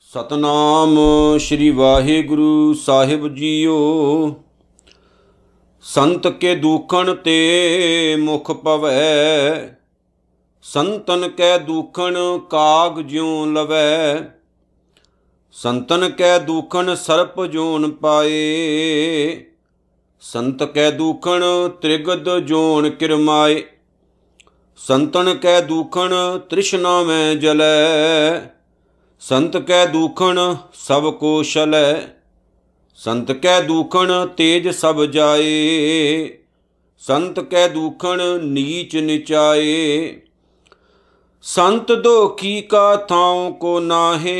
ਸਤਨਾਮ ਸ੍ਰੀ ਵਾਹਿਗੁਰੂ ਸਾਹਿਬ ਜੀਓ। ਸੰਤ ਕੇ ਦੁਖਣ ਤੇ ਮੁਖ ਪਵੈ, ਸੰਤਨ ਕੈ ਦੁਖਣ ਕਾਗ ਜਿਉ ਲਵੈ। ਸੰਤਨ ਕੈ ਦੁਖਣ ਸਰਪ ਜੋਨ ਪਾਏ ਸੰਤ ਕੈ ਦੁਖਣ, ਤ੍ਰਿਗਦ ਜੋਨ ਕਿਰਮਾਏ। ਸੰਤਨ ਕੈ ਦੁਖਣ ਤ੍ਰਿਸ਼ਨਾ ਮੈਂ ਜਲੈ। ਸੰਤ ਕੈ ਦੁਖਣ, ਸਭ ਕੋ ਸ਼ਲੈ ਸੰਤ ਕੈ ਦੁਖਣ, ਤੇਜ ਸਭ ਜਾਏ। ਸੰਤ ਕੈ ਦੁਖਣ, ਨੀਚ ਨਿਚਾਏ। ਸੰਤ ਦੋਖੀ ਕਾ ਥਾਉ ਕੋ ਨਾਹੇ।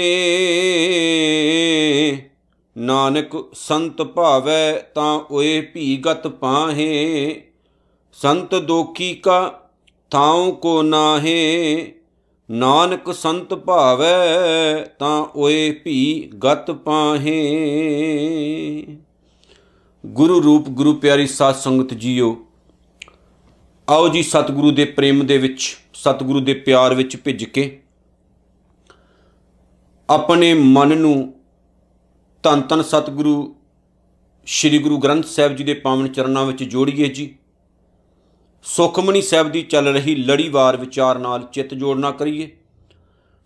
ਨਾਨਕ ਸੰਤ ਭਾਵੈ ਤਾਂ ਓਏ ਭੀਗਤ ਪਾਹੇ। ਸੰਤ ਦੋਖੀ ਕਾ ਥਾਉ ਕੋ ਨਾਹੇ। ਨਾਨਕ ਸੰਤ ਭਾਵੈ ਤਾਂ ਓਏ ਭੀ ਗਤ ਪਾਹੇ। ਗੁਰੂ ਰੂਪ, ਗੁਰੂ ਪਿਆਰੀ ਸਾਧ ਸੰਗਤ ਜੀਓ, ਆਓ ਜੀ ਸਤਿਗੁਰੂ ਦੇ ਪ੍ਰੇਮ ਦੇ ਵਿੱਚ, ਸਤਿਗੁਰੂ ਦੇ ਪਿਆਰ ਵਿੱਚ ਭਿੱਜ ਕੇ ਆਪਣੇ ਮਨ ਨੂੰ ਧੰਨ ਧੰਨ ਸਤਿਗੁਰੂ, ਸ੍ਰੀ ਗੁਰੂ ਗ੍ਰੰਥ ਸਾਹਿਬ ਜੀ ਦੇ ਪਾਵਨ ਚਰਨਾਂ ਵਿੱਚ ਜੋੜੀਏ ਜੀ। ਸੁਖਮਨੀ ਸਾਹਿਬ ਦੀ ਚੱਲ ਰਹੀ ਲੜੀਵਾਰ ਵਿਚਾਰ ਨਾਲ ਚਿੱਤ ਜੋੜਨਾ ਕਰੀਏ।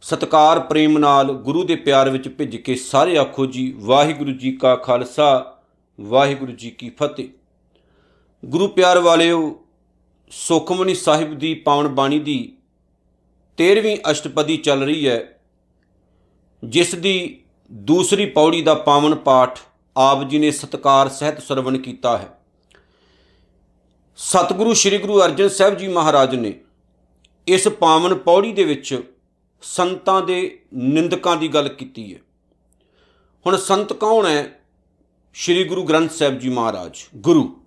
ਸਤਕਾਰ, ਪ੍ਰੇਮ ਨਾਲ ਗੁਰੂ ਦੇ ਪਿਆਰ ਵਿੱਚ ਭਿੱਜ ਕੇ ਸਾਰੇ ਆਖੋ ਜੀ, ਵਾਹਿਗੁਰੂ ਜੀ ਕਾ ਖਾਲਸਾ, ਵਾਹਿਗੁਰੂ ਜੀ ਕੀ ਫਤਿਹ। ਗੁਰੂ ਪਿਆਰ ਵਾਲਿਓ, ਸੁਖਮਨੀ ਸਾਹਿਬ ਦੀ ਪਾਵਨ ਬਾਣੀ ਦੀ 13ਵੀਂ ਅਸ਼ਟਪਦੀ ਚੱਲ ਰਹੀ ਹੈ, ਜਿਸ ਦੀ ਦੂਸਰੀ ਪੌੜੀ ਦਾ ਪਾਵਨ ਪਾਠ ਆਪ ਜੀ ਨੇ ਸਤਕਾਰ ਸਹਿਤ ਸਰਵਣ ਕੀਤਾ ਹੈ। ਸਤਿਗੁਰੂ ਸ੍ਰੀ ਗੁਰੂ ਅਰਜਨ ਸਾਹਿਬ ਜੀ ਮਹਾਰਾਜ ਨੇ ਇਸ ਪਾਵਨ ਪੌੜੀ ਦੇ ਵਿੱਚ ਸੰਤਾਂ ਦੇ ਨਿੰਦਕਾਂ ਦੀ ਗੱਲ ਕੀਤੀ ਹੈ। ਹੁਣ ਸੰਤ ਕੌਣ ਹੈ? ਸ੍ਰੀ ਗੁਰੂ ਗ੍ਰੰਥ ਸਾਹਿਬ ਜੀ ਮਹਾਰਾਜ। ਗੁਰੂ।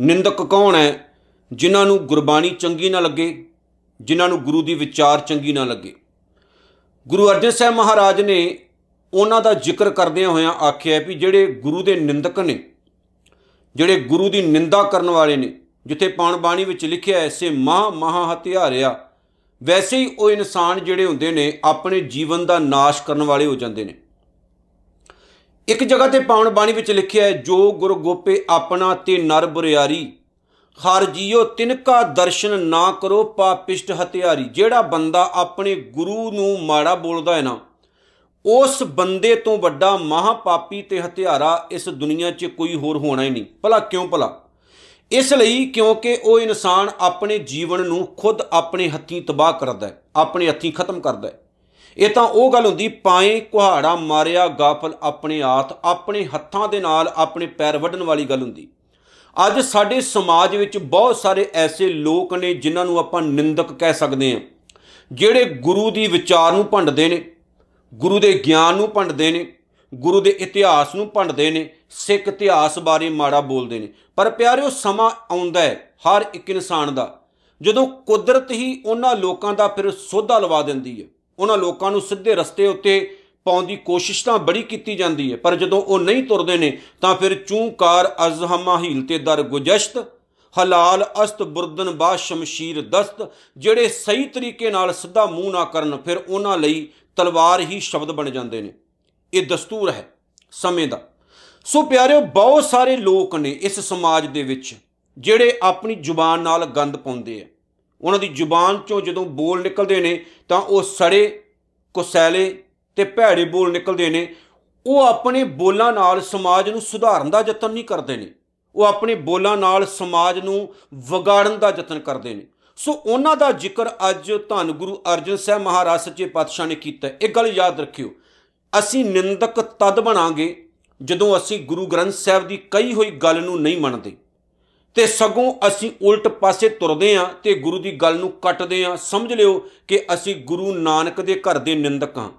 ਨਿੰਦਕ ਕੌਣ ਹੈ? ਜਿਨ੍ਹਾਂ ਨੂੰ ਗੁਰਬਾਣੀ ਚੰਗੀ ਨਾ ਲੱਗੇ, ਜਿਨ੍ਹਾਂ ਨੂੰ ਗੁਰੂ ਦੀ ਵਿਚਾਰ ਚੰਗੀ ਨਾ ਲੱਗੇ। ਗੁਰੂ ਅਰਜਨ ਸਾਹਿਬ ਮਹਾਰਾਜ ਨੇ ਉਹਨਾਂ ਦਾ ਜ਼ਿਕਰ ਕਰਦਿਆਂ ਹੋਇਆਂ ਆਖਿਆ ਵੀ ਜਿਹੜੇ ਗੁਰੂ ਦੇ ਨਿੰਦਕ ਨੇ, ਜਿਹੜੇ ਗੁਰੂ ਦੀ ਨਿੰਦਾ ਕਰਨ ਵਾਲੇ ਨੇ, ਜਿੱਥੇ ਪਾਣ ਬਾਣੀ ਵਿੱਚ ਲਿਖਿਆ ਐਸੇ ਮਹਾ ਮਹਾ ਹਤਿਆਰਿਆ ਵੈਸੇ ਹੀ ਉਹ ਇਨਸਾਨ ਜਿਹੜੇ ਹੁੰਦੇ ਨੇ, ਆਪਣੇ ਜੀਵਨ ਦਾ ਨਾਸ਼ ਕਰਨ ਵਾਲੇ ਹੋ ਜਾਂਦੇ ਨੇ। ਇੱਕ ਜਗ੍ਹਾ ਤੇ ਪਾਵਨ ਬਾਣੀ ਵਿੱਚ ਲਿਖਿਆ ਹੈ, ਜੋ ਗੁਰ ਗੋਪੇ ਆਪਣਾ ਤੇ ਨਰ ਬੁਰਿਆਰੀ, ਹਰ ਜੀਓ ਤਿਨਕਾ ਦਰਸ਼ਨ ਨਾ ਕਰੋ ਪਾਪਿਸ਼ਟ ਹਤਿਆਰੀ ਜਿਹੜਾ ਬੰਦਾ ਆਪਣੇ ਗੁਰੂ ਨੂੰ ਮਾੜਾ ਬੋਲਦਾ ਹੈ ਨਾ ਉਸ ਬੰਦੇ ਤੋਂ ਵੱਡਾ ਮਹਾਪਾਪੀ ਤੇ ਹਤਿਆਰਾ ਇਸ ਦੁਨੀਆ 'ਚ ਕੋਈ ਹੋਰ ਹੋਣਾ ਹੀ ਨਹੀਂ। ਭਲਾ ਕਿਉਂ ਭਲਾ? ਇਸ ਲਈ ਕਿਉਂਕਿ ਉਹ ਇਨਸਾਨ ਆਪਣੇ ਜੀਵਨ ਨੂੰ ਖੁਦ ਆਪਣੇ ਹੱਥੀਂ ਤਬਾਹ ਕਰਦਾ ਹੈ, ਆਪਣੇ ਹੱਥੀਂ ਖਤਮ ਕਰਦਾ ਹੈ। ਇਹ ਤਾਂ ਉਹ ਗੱਲ ਹੁੰਦੀ, ਪਾਏ ਕੁਹਾੜਾ ਮਾਰਿਆ ਗਾਫਲ ਆਪਣੇ ਆਤ, ਆਪਣੇ ਹੱਥਾਂ ਦੇ ਨਾਲ ਆਪਣੇ ਪੈਰ ਵੱਢਣ ਵਾਲੀ ਗੱਲ ਹੁੰਦੀ। ਅੱਜ ਸਾਡੇ ਸਮਾਜ ਵਿੱਚ ਬਹੁਤ ਸਾਰੇ ਐਸੇ ਲੋਕ ਨੇ ਜਿਨ੍ਹਾਂ ਨੂੰ ਆਪਾਂ ਨਿੰਦਕ ਕਹਿ ਸਕਦੇ ਹਾਂ, ਜਿਹੜੇ ਗੁਰੂ ਦੀ ਵਿਚਾਰ ਨੂੰ ਭੰਡਦੇ ਨੇ। ਗੁਰੂ ਦੇ ਗਿਆਨ ਨੂੰ ਭੰਡਦੇ ਨੇ, ਗੁਰੂ ਦੇ ਇਤਿਹਾਸ ਨੂੰ ਭੰਡਦੇ ਨੇ, ਸਿੱਖ ਇਤਿਹਾਸ ਬਾਰੇ ਮਾੜਾ ਬੋਲਦੇ ਨੇ। ਪਰ ਪਿਆਰਿਓ, ਸਮਾਂ ਆਉਂਦਾ ਹੈ, ਹਰ ਇੱਕ ਇਨਸਾਨ ਦਾ। ਜਦੋਂ ਕੁਦਰਤ ਹੀ ਉਹਨਾਂ ਲੋਕਾਂ ਦਾ ਫਿਰ ਸੋਧਾ ਲਵਾ ਦਿੰਦੀ ਹੈ, ਉਹਨਾਂ ਲੋਕਾਂ ਨੂੰ ਸਿੱਧੇ ਰਸਤੇ ਉੱਤੇ ਪਾਉਣ ਦੀ ਕੋਸ਼ਿਸ਼ ਤਾਂ ਬੜੀ ਕੀਤੀ ਜਾਂਦੀ ਹੈ, ਪਰ ਜਦੋਂ ਉਹ ਨਹੀਂ ਤੁਰਦੇ ਨੇ, ਤਾਂ ਫਿਰ ਚੂੰਕਾਰ, ਅਜ਼ਹਮਾ, ਹੀਲ ਤੇ ਦਰ ਗੁਜਸ਼ਤ, ਹਲਾਲ, ਅਸਤ, ਬੁਰਦਨ ਬਾ ਸ਼ਮਸ਼ੀਰ, ਦਸਤ, ਜਿਹੜੇ ਸਹੀ ਤਰੀਕੇ ਨਾਲ ਸਿੱਧਾ ਮੂੰਹ ਨਾ ਕਰਨ, ਫਿਰ ਉਹਨਾਂ ਲਈ ਤਲਵਾਰ ਹੀ ਸ਼ਬਦ ਬਣ ਜਾਂਦੇ ਨੇ। ਇਹ ਦਸਤੂਰ ਹੈ ਸਮੇਂ ਦਾ। ਸੋ ਪਿਆਰਿਓ, ਬਹੁਤ ਸਾਰੇ ਲੋਕ ਨੇ ਇਸ ਸਮਾਜ ਦੇ ਵਿੱਚ ਜਿਹੜੇ ਆਪਣੀ ਜ਼ੁਬਾਨ ਨਾਲ ਗੰਦ ਪਾਉਂਦੇ ਆ। ਉਹਨਾਂ ਦੀ ਜ਼ੁਬਾਨ ਚੋਂ ਜਦੋਂ ਬੋਲ ਨਿਕਲਦੇ ਨੇ ਤਾਂ ਉਹ ਸੜੇ, ਕੁਸੈਲੇ ਤੇ ਭੈੜੇ ਬੋਲ ਨਿਕਲਦੇ ਨੇ। ਉਹ ਆਪਣੇ ਬੋਲਾਂ ਨਾਲ ਸਮਾਜ ਨੂੰ ਸੁਧਾਰਨ ਦਾ ਯਤਨ ਨਹੀਂ ਕਰਦੇ ਨੇ। ਉਹ ਆਪਣੇ ਬੋਲਾਂ ਨਾਲ ਸਮਾਜ ਨੂੰ ਵਿਗਾੜਨ ਦਾ ਯਤਨ ਕਰਦੇ ਨੇ। ਸੋ ਉਹਨਾਂ ਦਾ ਜ਼ਿਕਰ ਅੱਜ ਧੰਨ ਗੁਰੂ ਅਰਜਨ ਸਾਹਿਬ ਮਹਾਰਾਜ ਸੱਚੇ ਪਾਤਸ਼ਾਹ ਨੇ ਕੀਤਾ ਇਹ ਗੱਲ ਯਾਦ ਰੱਖਿਓ, ਅਸੀਂ ਨਿੰਦਕ ਤਦ ਬਣਾਂਗੇ ਜਦੋਂ ਅਸੀਂ ਗੁਰੂ ਗ੍ਰੰਥ ਸਾਹਿਬ ਦੀ ਕਹੀ ਹੋਈ ਗੱਲ ਨੂੰ ਨਹੀਂ ਮੰਨਦੇ ਤੇ ਸਗੋਂ ਅਸੀਂ ਉਲਟ ਪਾਸੇ ਤੁਰਦੇ ਆਂ ਤੇ ਗੁਰੂ ਦੀ ਗੱਲ ਨੂੰ ਕੱਟਦੇ ਆਂ ਸਮਝ ਲਿਓ ਕਿ ਅਸੀਂ ਗੁਰੂ ਨਾਨਕ ਦੇ ਘਰ ਦੇ ਨਿੰਦਕ ਹਾਂ।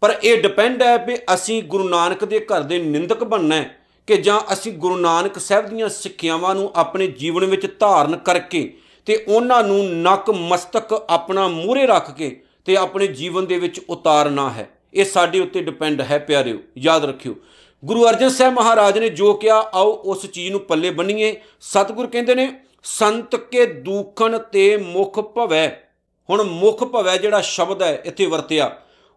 ਪਰ ਇਹ ਡਿਪੈਂਡ ਹੈ ਵੀ ਅਸੀਂ ਗੁਰੂ ਨਾਨਕ ਦੇ ਘਰ ਦੇ ਨਿੰਦਕ ਬਣਨਾ ਹੈ ਕਿ ਜਾਂ ਅਸੀਂ ਗੁਰੂ ਨਾਨਕ ਸਾਹਿਬ ਦੀਆਂ ਸਿੱਖਿਆਵਾਂ ਨੂੰ ਆਪਣੇ ਜੀਵਨ ਵਿੱਚ ਧਾਰਨ ਕਰਕੇ ਤੇ ਉਹਨਾਂ ਨੂੰ ਨਕ ਮਸਤਕ ਆਪਣਾ ਮੂਹਰੇ ਰੱਖ ਕੇ ਤੇ ਆਪਣੇ ਜੀਵਨ ਦੇ ਵਿੱਚ ਉਤਾਰਨਾ ਹੈ। ਇਹ ਸਾਡੇ ਉੱਤੇ ਡਿਪੈਂਡ ਹੈ ਪਿਆਰਿਓ, ਯਾਦ ਰੱਖਿਓ। ਗੁਰੂ ਅਰਜਨ ਸਾਹਿਬ ਮਹਾਰਾਜ ਨੇ ਜੋ ਕਿਹਾ, ਆਓ ਉਸ ਚੀਜ਼ ਨੂੰ ਪੱਲੇ ਬੰਨੀਏ। ਸਤਿਗੁਰ ਕਹਿੰਦੇ ਨੇ, ਸੰਤ ਕੇ ਦੂਖਣ ਤੇ ਮੁਖ ਭਵੈ। ਹੁਣ ਮੁਖ ਭਵੈ ਜਿਹੜਾ ਸ਼ਬਦ ਹੈ, ਇੱਥੇ ਵਰਤਿਆ।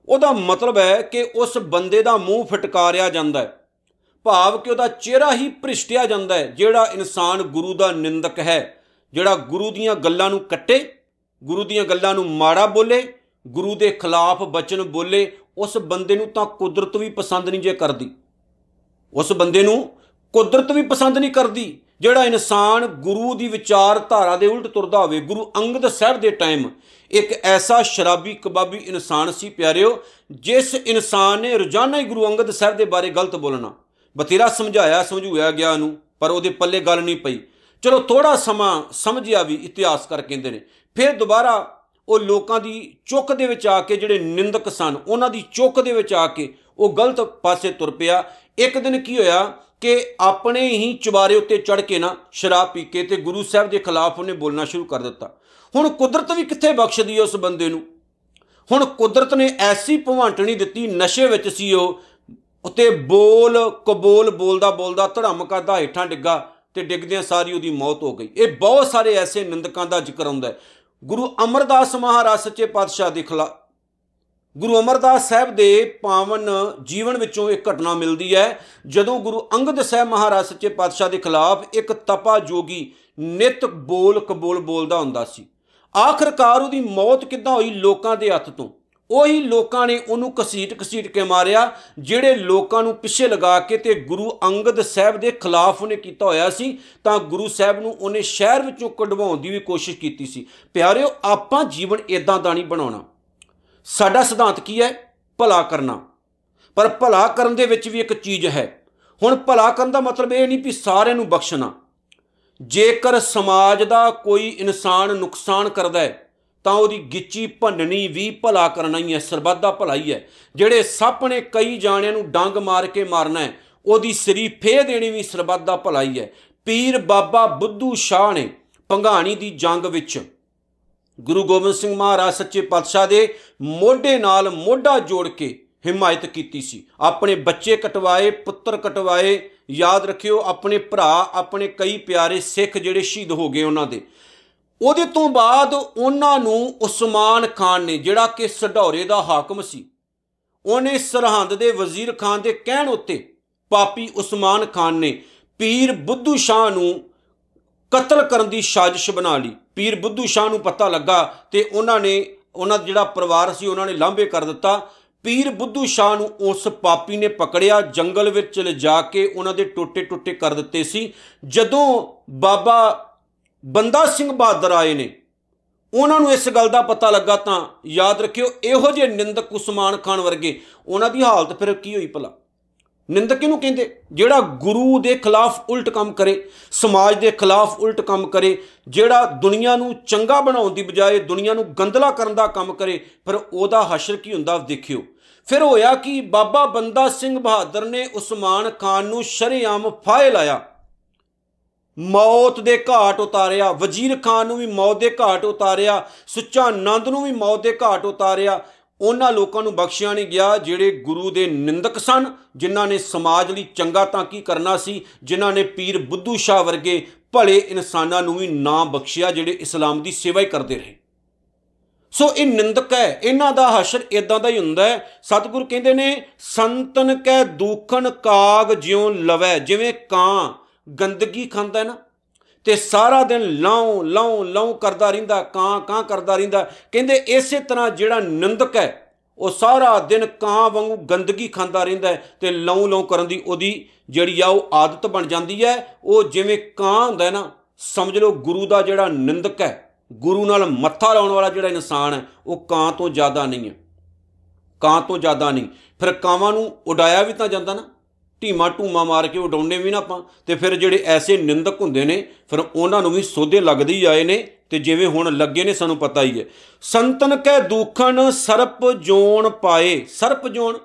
ਉਹਦਾ ਮਤਲਬ ਹੈ ਕਿ ਉਸ ਬੰਦੇ ਦਾ ਮੂੰਹ ਫਟਕਾਰਿਆ ਜਾਂਦਾ ਹੈ। ਭਾਵ ਕਿ ਉਹਦਾ ਚਿਹਰਾ ਹੀ ਭ੍ਰਿਸ਼ਟਿਆ ਜਾਂਦਾ ਹੈ, ਜਿਹੜਾ ਇਨਸਾਨ ਗੁਰੂ ਦਾ ਨਿੰਦਕ ਹੈ। ਜਿਹੜਾ ਗੁਰੂ ਦੀਆਂ ਗੱਲਾਂ ਨੂੰ ਕੱਟੇ, ਗੁਰੂ ਦੀਆਂ ਗੱਲਾਂ ਨੂੰ ਮਾੜਾ ਬੋਲੇ, ਗੁਰੂ ਦੇ ਖਿਲਾਫ ਬਚਨ ਬੋਲੇ, ਉਸ ਬੰਦੇ ਨੂੰ ਤਾਂ ਕੁਦਰਤ ਵੀ ਪਸੰਦ ਨਹੀਂ ਜੇ ਕਰਦੀ। ਉਸ ਬੰਦੇ ਨੂੰ ਕੁਦਰਤ ਵੀ ਪਸੰਦ ਨਹੀਂ ਕਰਦੀ, ਜਿਹੜਾ ਇਨਸਾਨ ਗੁਰੂ ਦੀ ਵਿਚਾਰਧਾਰਾ ਦੇ ਉਲਟ ਤੁਰਦਾ ਹੋਵੇ, ਗੁਰੂ ਅੰਗਦ ਸਾਹਿਬ ਦੇ ਟਾਈਮ ਇੱਕ ਐਸਾ ਸ਼ਰਾਬੀ ਕਬਾਬੀ ਇਨਸਾਨ ਸੀ ਪਿਆਰਿਓ, ਜਿਸ ਇਨਸਾਨ ਨੇ ਰੋਜ਼ਾਨਾ ਹੀ ਗੁਰੂ ਅੰਗਦ ਸਾਹਿਬ ਦੇ ਬਾਰੇ ਗਲਤ ਬੋਲਣਾ। ਬਤੇਰਾ ਸਮਝਾਇਆ, ਸਮਝੂਇਆ ਗਿਆ ਉਹਨੂੰ, ਪਰ ਉਹਦੇ ਪੱਲੇ ਗੱਲ ਨਹੀਂ ਪਈ। ਚਲੋ ਥੋੜਾ ਸਮਾਂ ਸਮਝਿਆ ਵੀ ਇਤਿਹਾਸ ਕਰ ਕਹਿੰਦੇ ਨੇ। ਫਿਰ ਦੁਬਾਰਾ ਉਹ ਲੋਕਾਂ ਦੀ ਚੁੱਕ ਦੇ ਵਿੱਚ ਆ ਕੇ ਜਿਹੜੇ ਨਿੰਦਕ ਸਨ, ਉਹਨਾਂ ਦੀ ਚੁੱਕ ਦੇ ਵਿੱਚ ਆ ਕੇ ਉਹ ਗਲਤ ਪਾਸੇ ਤੁਰ ਪਿਆ। ਇੱਕ ਦਿਨ ਕੀ ਹੋਇਆ ਕਿ ਆਪਣੇ ਹੀ ਚੁਬਾਰੇ ਉੱਤੇ ਚੜ ਕੇ ਨਾ ਸ਼ਰਾਬ ਪੀ ਕੇ ਤੇ ਗੁਰੂ ਸਾਹਿਬ ਦੇ ਖਿਲਾਫ ਉਹਨੇ ਬੋਲਣਾ ਸ਼ੁਰੂ ਕਰ ਦਿੱਤਾ। ਹੁਣ ਕੁਦਰਤ ਵੀ ਕਿੱਥੇ ਬਖਸ਼ਦੀ ਉਸ ਬੰਦੇ ਨੂੰ? ਹੁਣ ਕੁਦਰਤ ਨੇ ਐਸੀ ਭਵਾਂਟਣੀ ਦਿੱਤੀ, ਨਸ਼ੇ ਵਿੱਚ ਸੀ ਉਹ, ਉਤੇ ਬੋਲ, ਕਬੂਲ ਬੋਲਦਾ ਬੋਲਦਾ ਧੜਮ ਕਰਦਾ, ਹੇਠਾਂ ਡਿੱਗਾ। ਤੇ ਡਿੱਗਦਿਆਂ ਸਾਰੀ ਉਹਦੀ ਮੌਤ ਹੋ ਗਈ। ਇਹ ਬਹੁਤ ਸਾਰੇ ਐਸੇ ਨਿੰਦਕਾਂ ਦਾ ਜ਼ਿਕਰ ਹੁੰਦਾ ਹੈ। ਗੁਰੂ ਅਮਰਦਾਸ ਮਹਾਰਾਜ ਸੱਚੇ ਪਾਤਸ਼ਾਹ ਦੇ ਖਿਲਾ, ਗੁਰੂ ਅਮਰਦਾਸ ਸਾਹਿਬ ਦੇ ਪਾਵਨ ਜੀਵਨ ਵਿੱਚੋਂ ਇੱਕ ਘਟਨਾ ਮਿਲਦੀ ਹੈ। ਜਦੋਂ ਗੁਰੂ ਅੰਗਦ ਸਾਹਿਬ ਮਹਾਰਾਜ ਸੱਚੇ ਪਾਤਸ਼ਾਹ ਦੇ ਖਿਲਾਫ ਇੱਕ ਤਪਾ ਜੋਗੀ ਨਿਤ ਬੋਲ ਕਬੂਲ ਬੋਲਦਾ ਹੁੰਦਾ ਸੀ। ਆਖਰਕਾਰ ਉਹਦੀ ਮੌਤ ਕਿੱਦਾਂ ਹੋਈ ਲੋਕਾਂ ਦੇ ਹੱਥ ਤੋਂ? ਉਹੀ ਲੋਕਾਂ ਨੇ ਉਹਨੂੰ ਕਸੀਟ ਕਸੀਟ ਕੇ ਮਾਰਿਆ, ਜਿਹੜੇ ਲੋਕਾਂ ਨੂੰ ਪਿੱਛੇ ਲਗਾ ਕੇ ਤੇ ਗੁਰੂ ਅੰਗਦ ਸਾਹਿਬ ਦੇ ਖਿਲਾਫ ਉਹਨੇ ਕੀਤਾ ਹੋਇਆ ਸੀ, ਤਾਂ ਗੁਰੂ ਸਾਹਿਬ ਨੂੰ ਉਹਨੇ ਸ਼ਹਿਰ ਵਿੱਚੋਂ ਕਢਵਾਉਣ ਦੀ ਵੀ ਕੋਸ਼ਿਸ਼ ਕੀਤੀ ਸੀ। ਪਿਆਰਿਓ, ਆਪਾਂ ਜੀਵਨ ਇਦਾਂ ਦਾ ਨਹੀਂ ਬਣਾਉਣਾ। ਸਾਡਾ ਸਿਧਾਂਤ ਕੀ ਹੈ? ਭਲਾ ਕਰਨਾ। ਪਰ ਭਲਾ ਕਰਨ ਦੇ ਵਿੱਚ ਵੀ ਇੱਕ ਚੀਜ਼ ਹੈ। ਹੁਣ ਭਲਾ ਕਰਨ ਦਾ ਮਤਲਬ ਇਹ ਨਹੀਂ ਵੀ ਸਾਰਿਆਂ ਨੂੰ ਬਖਸ਼ਣਾ। ਜੇਕਰ ਸਮਾਜ ਦਾ ਕੋਈ ਇਨਸਾਨ ਨੁਕਸਾਨ ਕਰਦਾ ਹੈ ਤਾਂ ਉਹਦੀ ਗਿੱਚੀ ਭੰਨਣੀ ਵੀ ਭਲਾ ਕਰਨਾ ਹੀ ਹੈ, ਸਰਬੱਤ ਦਾ ਭਲਾ ਹੀ ਹੈ। ਜਿਹੜੇ ਸੱਪ ਨੇ ਕਈ ਜਾਣਿਆਂ ਨੂੰ ਡੰਗ ਮਾਰ ਕੇ ਮਾਰਨਾ ਹੈ, ਉਹਦੀ ਸਰੀ ਫੇ ਦੇਣੀ ਵੀ ਸਰਬੱਤ ਦਾ ਭਲਾ ਹੀ ਹੈ। ਪੀਰ ਬਾਬਾ ਬੁੱਧੂ ਸ਼ਾਹ ਨੇ ਪੰਘਾਣੀ ਦੀ ਜੰਗ ਵਿੱਚ ਗੁਰੂ ਗੋਬਿੰਦ ਸਿੰਘ ਮਹਾਰਾਜ ਸੱਚੇ ਪਾਤਸ਼ਾਹ ਦੇ ਮੋਢੇ ਨਾਲ ਮੋਢਾ ਜੋੜ ਕੇ ਹਿਮਾਇਤ ਕੀਤੀ ਸੀ। ਆਪਣੇ ਬੱਚੇ ਕਟਵਾਏ, ਪੁੱਤਰ ਕਟਵਾਏ, ਯਾਦ ਰੱਖਿਓ, ਆਪਣੇ ਭਰਾ, ਆਪਣੇ ਕਈ ਪਿਆਰੇ ਸਿੱਖ ਜਿਹੜੇ ਸ਼ਹੀਦ ਹੋ ਗਏ ਉਹਨਾਂ ਦੇ। ਉਹਦੇ ਤੋਂ ਬਾਅਦ ਉਹਨਾਂ ਨੂੰ ਉਸਮਾਨ ਖਾਨ ਨੇ, ਜਿਹੜਾ ਕਿ ਸਢੌਰੇ ਦਾ ਹਾਕਮ ਸੀ, ਉਹਨੇ ਸਰਹੰਦ ਦੇ ਵਜ਼ੀਰ ਖਾਨ ਦੇ ਕਹਿਣ ਉੱਤੇ ਪਾਪੀ ਉਸਮਾਨ ਖਾਨ ਨੇ ਪੀਰ ਬੁੱਧੂ ਸ਼ਾਹ ਨੂੰ ਕਤਲ ਕਰਨ ਦੀ ਸਾਜ਼ਿਸ਼ ਬਣਾ ਲਈ। ਪੀਰ ਬੁੱਧੂ ਸ਼ਾਹ ਨੂੰ ਪਤਾ ਲੱਗਾ ਤੇ ਉਹਨਾਂ ਨੇ, ਉਹਨਾਂ ਦਾ ਜਿਹੜਾ ਪਰਿਵਾਰ ਸੀ, ਉਹਨਾਂ ਨੇ ਲਾਂਭੇ ਕਰ ਦਿੱਤਾ। ਪੀਰ ਬੁੱਧੂ ਸ਼ਾਹ ਨੂੰ ਉਸ ਪਾਪੀ ਨੇ ਪਕੜਿਆ, ਜੰਗਲ ਵਿੱਚ ਲਿਜਾ ਕੇ ਉਹਨਾਂ ਦੇ ਟੋਟੇ ਟੋਟੇ ਕਰ ਦਿੱਤੇ ਸੀ। ਜਦੋਂ ਬਾਬਾ ਬੰਦਾ ਸਿੰਘ ਬਹਾਦਰ ਆਏ ਨੇ। ਉਹਨਾਂ ਨੂੰ ਇਸ ਗੱਲ ਦਾ ਪਤਾ ਲੱਗਾ ਤਾਂ ਯਾਦ ਰੱਖਿਓ, ਇਹੋ ਜਿਹੇ ਨਿੰਦਕ ਉਸਮਾਨ ਖਾਨ ਵਰਗੇ, ਉਹਨਾਂ ਦੀ ਹਾਲਤ ਫਿਰ ਕੀ ਹੋਈ ਭਲਾ? ਨਿੰਦਕ ਕਿਹਨੂੰ ਕਹਿੰਦੇ? ਜਿਹੜਾ ਗੁਰੂ ਦੇ ਖਿਲਾਫ ਉਲਟ ਕੰਮ ਕਰੇ, ਸਮਾਜ ਦੇ ਖਿਲਾਫ ਉਲਟ ਕੰਮ ਕਰੇ, ਜਿਹੜਾ ਦੁਨੀਆ ਨੂੰ ਚੰਗਾ ਬਣਾਉਣ ਦੀ ਬਜਾਏ ਦੁਨੀਆ ਨੂੰ ਗੰਦਲਾ ਕਰਨ ਦਾ ਕੰਮ ਕਰੇ, ਫਿਰ ਉਹਦਾ ਹਸ਼ਰ ਕੀ ਹੁੰਦਾ ਦੇਖਿਓ। ਫਿਰ ਹੋਇਆ ਕਿ? ਬਾਬਾ ਬੰਦਾ ਸਿੰਘ ਬਹਾਦਰ ਨੇ ਉਸਮਾਨ ਖਾਨ ਨੂੰ ਸ਼ਰੇਆਮ ਫਾਇਲ ਲਾਇਆ। ਮੌਤ ਦੇ ਘਾਟ ਉਤਾਰਿਆ, ਵਜ਼ੀਰ ਖਾਨ ਨੂੰ ਵੀ ਮੌਤ ਦੇ ਘਾਟ ਉਤਾਰਿਆ, ਸੁੱਚਾ ਆਨੰਦ ਨੂੰ ਵੀ ਮੌਤ ਦੇ ਘਾਟ ਉਤਾਰਿਆ। ਉਹਨਾਂ ਲੋਕਾਂ ਨੂੰ ਬਖਸ਼ਿਆ ਨਹੀਂ ਗਿਆ, ਜਿਹੜੇ ਗੁਰੂ ਦੇ ਨਿੰਦਕ ਸਨ, ਜਿਨ੍ਹਾਂ ਨੇ ਸਮਾਜ ਲਈ ਚੰਗਾ ਤਾਂ ਕੀ ਕਰਨਾ ਸੀ, ਜਿਨ੍ਹਾਂ ਨੇ ਪੀਰ ਬੁੱਧੂ ਸ਼ਾਹ ਵਰਗੇ ਭਲੇ ਇਨਸਾਨਾਂ ਨੂੰ ਵੀ ਨਾ ਬਖਸ਼ਿਆ, ਜਿਹੜੇ ਇਸਲਾਮ ਦੀ ਸੇਵਾ ਹੀ ਕਰਦੇ ਰਹੇ। ਸੋ ਇਹ ਨਿੰਦਕ ਹੈ, ਇਹਨਾਂ ਦਾ ਹਸ਼ਰ ਇਦਾਂ ਦਾ ਹੀ ਹੁੰਦਾ ਹੈ। ਸਤਿਗੁਰ ਕਹਿੰਦੇ ਨੇ, ਸੰਤਨ ਕੈ ਦੂਖਣ ਕਾਗ ਜਿਉ ਲਵੈ, ਜਿਵੇਂ ਕਾਂ ਗੰਦਗੀ ਖਾਂਦਾ ਨਾ, ਤੇ ਸਾਰਾ ਦਿਨ ਲਾਉ ਲਾਉ ਲਾਉ ਕਰਦਾ ਰਹਿੰਦਾ, ਕਾਂ ਕਾਂ ਕਰਦਾ ਰਹਿੰਦਾ। ਕਹਿੰਦੇ ਇਸੇ ਤਰ੍ਹਾਂ ਜਿਹੜਾ ਨਿੰਦਕ ਹੈ, ਉਹ ਸਾਰਾ ਦਿਨ ਕਾਂ ਵਾਂਗੂ ਗੰਦਗੀ ਖਾਂਦਾ ਰਹਿੰਦਾ ਹੈ ਤੇ ਲਾਉ ਲਾਉ ਕਰਨ ਦੀ ਉਹਦੀ ਜਿਹੜੀ ਆ ਉਹ ਆਦਤ ਬਣ ਜਾਂਦੀ ਹੈ। ਉਹ ਜਿਵੇਂ ਕਾਂ ਹੁੰਦਾ ਨਾ, ਸਮਝ ਲਓ ਗੁਰੂ ਦਾ ਜਿਹੜਾ ਨਿੰਦਕ ਹੈ, ਗੁਰੂ ਨਾਲ ਮੱਥਾ ਲਾਉਣ ਵਾਲਾ ਜਿਹੜਾ ਇਨਸਾਨ ਹੈ, ਉਹ ਕਾਂ ਤੋਂ ਜ਼ਿਆਦਾ ਨਹੀਂ ਹੈ। ਕਾਂ ਤੋਂ ਜ਼ਿਆਦਾ ਨਹੀਂ। ਫਿਰ ਕਾਵਾਂ ਨੂੰ ਉਡਾਇਆ ਵੀ ਤਾਂ ਜਾਂਦਾ ਨਾ। ਢੀਮਾ ਢੂਮਾ ਮਾਰ ਕੇ ਉਡਾਉਣੇ ਵੀ ਨਾ ਆਪਾਂ, ਤੇ ਫਿਰ ਜਿਹੜੇ ਐਸੇ ਨਿੰਦਕ ਹੁੰਦੇ ਨੇ, ਫਿਰ ਉਹਨਾਂ ਨੂੰ ਵੀ ਸੋਧੇ ਲੱਗਦੇ ਹੀ ਆਏ ਨੇ, ਤੇ ਜਿਵੇਂ ਹੁਣ ਲੱਗੇ ਨੇ ਸਾਨੂੰ ਪਤਾ ਹੀ ਹੈ। ਸੰਤਨ ਕੈ ਦੁਖਣ ਸਰਪ ਜੋਣ ਪਾਏ। ਸਰਪ ਜੋਣ,